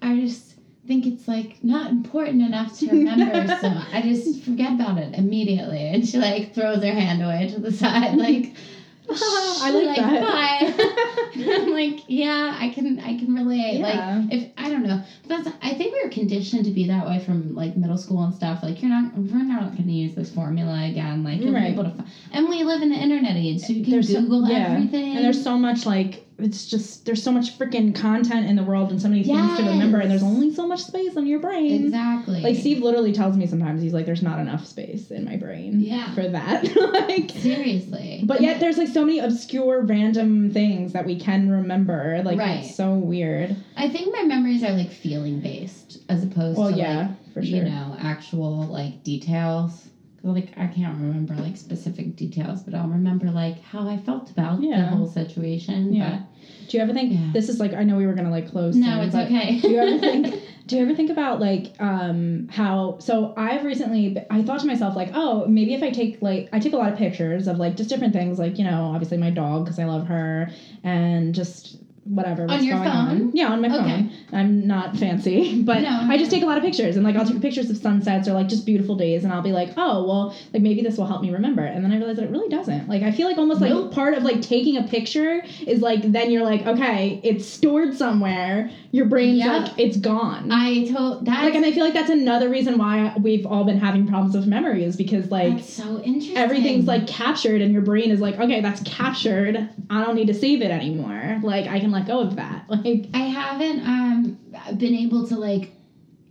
I just think it's like not important enough to remember, *laughs* so I just forget about it immediately, and she like throws her hand away to the side, like. *laughs* I like that. Bye. *laughs* I'm like, yeah, I can, I can relate. Like, if I don't know, that's I think we were conditioned to be that way from like middle school and stuff. Like you're not, we're not going to use this formula again. Like Right. able to, fi- and we live in the internet age, so you can There's so- Google yeah. everything. And there's so much like it's just there's so much freaking content in the world and so many things to remember and there's only so much space on your brain. exactly Like Steve literally tells me sometimes he's like, "There's not enough space in my brain Yeah. for that." *laughs* like, Seriously, but yet there's like so many obscure, random things that we can remember. Like Right. it's so weird. I think my memories are like feeling based as opposed Well, to yeah, like for sure. you know actual like details. Like I can't remember like specific details, but I'll remember like how I felt about the whole situation. Yeah. Do you ever think Yeah. this is like I know we were gonna like close? But no, soon, it's but okay. Do you ever think? *laughs* Do you ever think about like um how? So I've recently I thought to myself like, oh, maybe if I take like I take a lot of pictures of like just different things like you know obviously my dog because I love her and just whatever what's your going phone? on. Yeah, on my phone. Okay. I'm not fancy, *laughs* but No, I just take a lot of pictures and like I'll take pictures of sunsets or like just beautiful days and I'll be like, oh well, like maybe this will help me remember. And then I realize that it really doesn't. Like I feel like almost like Nope. part of like taking a picture is like then you're like, okay, it's stored somewhere. Your brain's Yep. like it's gone. I told that. like and I feel like that's another reason why we've all been having problems with memory is because like so interesting. everything's like captured and your brain is like, okay, that's captured. I don't need to save it anymore. Like I can let go of that. *laughs* Like I haven't um been able to like,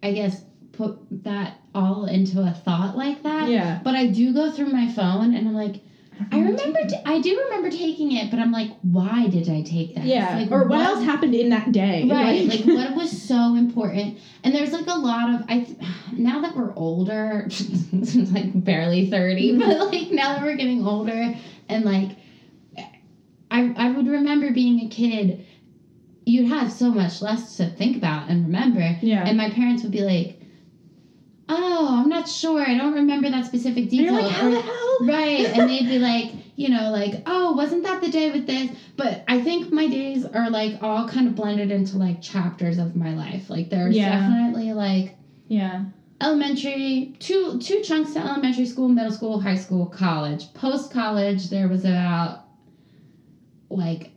I guess put that all into a thought like that. yeah. But I do go through my phone and I'm like, I remember, t- I do remember taking it, but I'm like, why did I take that? Yeah. Like, or what, else happened in that day? Right, like *laughs* what was so important, and there's like a lot of I. th- Now that we're older, since *laughs* like barely thirty, but like now that we're getting older, and like, I I would remember being a kid, you'd have so much less to think about and remember, yeah. and my parents would be like, "Oh, I'm not sure. I don't remember that specific detail." like, how the hell? Right. And they'd be like, you know, like, oh, wasn't that the day with this? But I think my days are like all kind of blended into like chapters of my life. Like there's Yeah. definitely like Yeah. elementary, two two chunks to elementary school, middle school, high school, college. Post college there was about like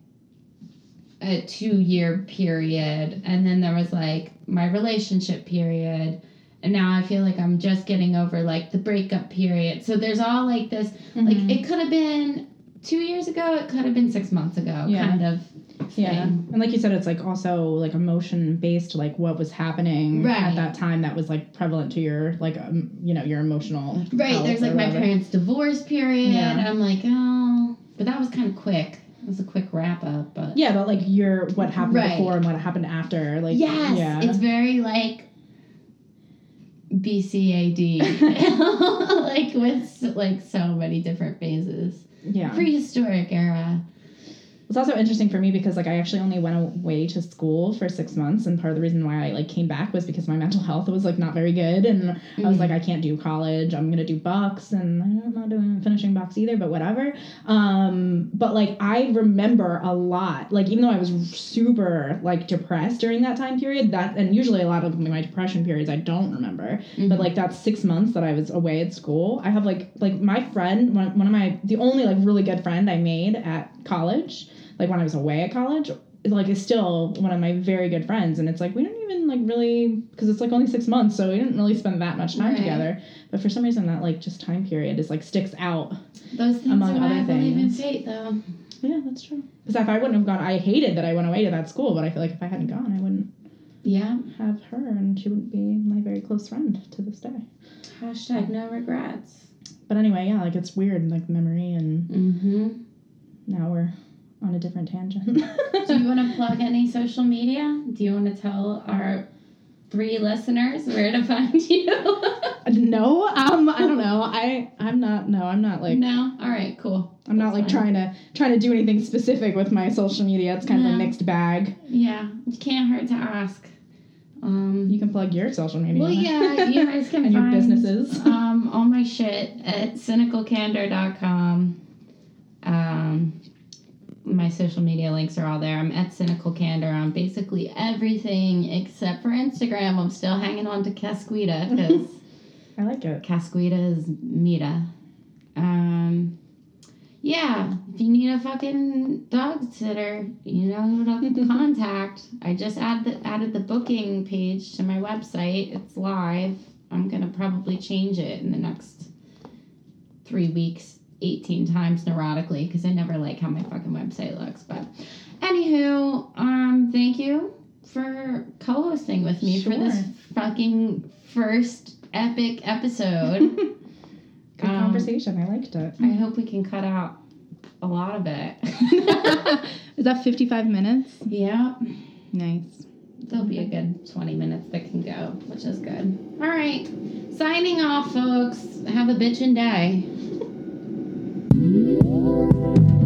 a two year period and then there was like my relationship period and now I feel like I'm just getting over like the breakup period. So there's all like this like Mhm. it could have been two years ago, it could have been six months ago, Yeah. kind of. Yeah. thing. And like you said, it's like also like emotion based, like what was happening Right. at that time that was like prevalent to your like um, you know your emotional. Right, there's like my whatever. parents' divorce period, Yeah. and I'm like, oh, but that was kind of quick. Was a quick wrap up, but Yeah, but like your what happened Right. before and what happened after, like yes, yeah, it's very like BCAD, *laughs* *laughs* like with like so many different phases. yeah. Prehistoric era. It's also interesting for me because like I actually only went away to school for six months, and part of the reason why I like came back was because my mental health was like not very good, and I was like I can't do college. I'm gonna do bucks, and I'm not doing finishing bucks either, but whatever. Um, but like I remember a lot, like even though I was super like depressed during that time period, that and usually a lot of my depression periods I don't remember, Mhm. but like that six months that I was away at school, I have like like my friend, one, one of my the only like really good friend I made at college, like when I was away at college, like is still one of my very good friends, and it's like we don't even like really because it's like only six months, so we didn't really spend that much time Right. together. But for some reason, that like just time period is like sticks out. Those things among other I believe in things. fate, though. Yeah, that's true. Because if I wouldn't have gone, I hated that I went away to that school, but I feel like if I hadn't gone, I wouldn't Yeah. have her, and she wouldn't be my very close friend to this day. Hashtag no regrets. But anyway, yeah, like it's weird, like memory, and Mm-hmm. Now we're on a different tangent. Do you *laughs* want to plug any social media? Do you want to tell our three listeners where to find *laughs* you? no, um, I don't know. I I'm not. No, I'm not like no. All right. Cool. I'm not like fine. trying to trying to do anything specific with my social media. It's kind of a mixed bag. Yeah. It can't hurt to ask. Um. You can plug your social media. Well, yeah. You guys *laughs* can and your businesses. um all my shit at cynicalcandor.com. Um. My social media links are all there. I'm at Cynical Candor on basically everything except for Instagram. I'm still hanging on to Casquita because *laughs* I like it. Casquita is Mita. Um, yeah, if you need a fucking dog sitter, you know who to *laughs* contact. I just add the, added the booking page to my website. It's live. I'm gonna probably change it in the next three weeks, 18 times neurotically, because I never like how my fucking website looks. But anywho, um, thank you for co-hosting with me for this fucking first epic episode. *laughs* Good Um, conversation. I liked it. I hope we can cut out a lot of it. *laughs* Is that 55 minutes? yeah, Nice. there'll be a good 20 minutes that can go, which is good. All right, signing off, folks. Have a bitchin' day. *laughs* Música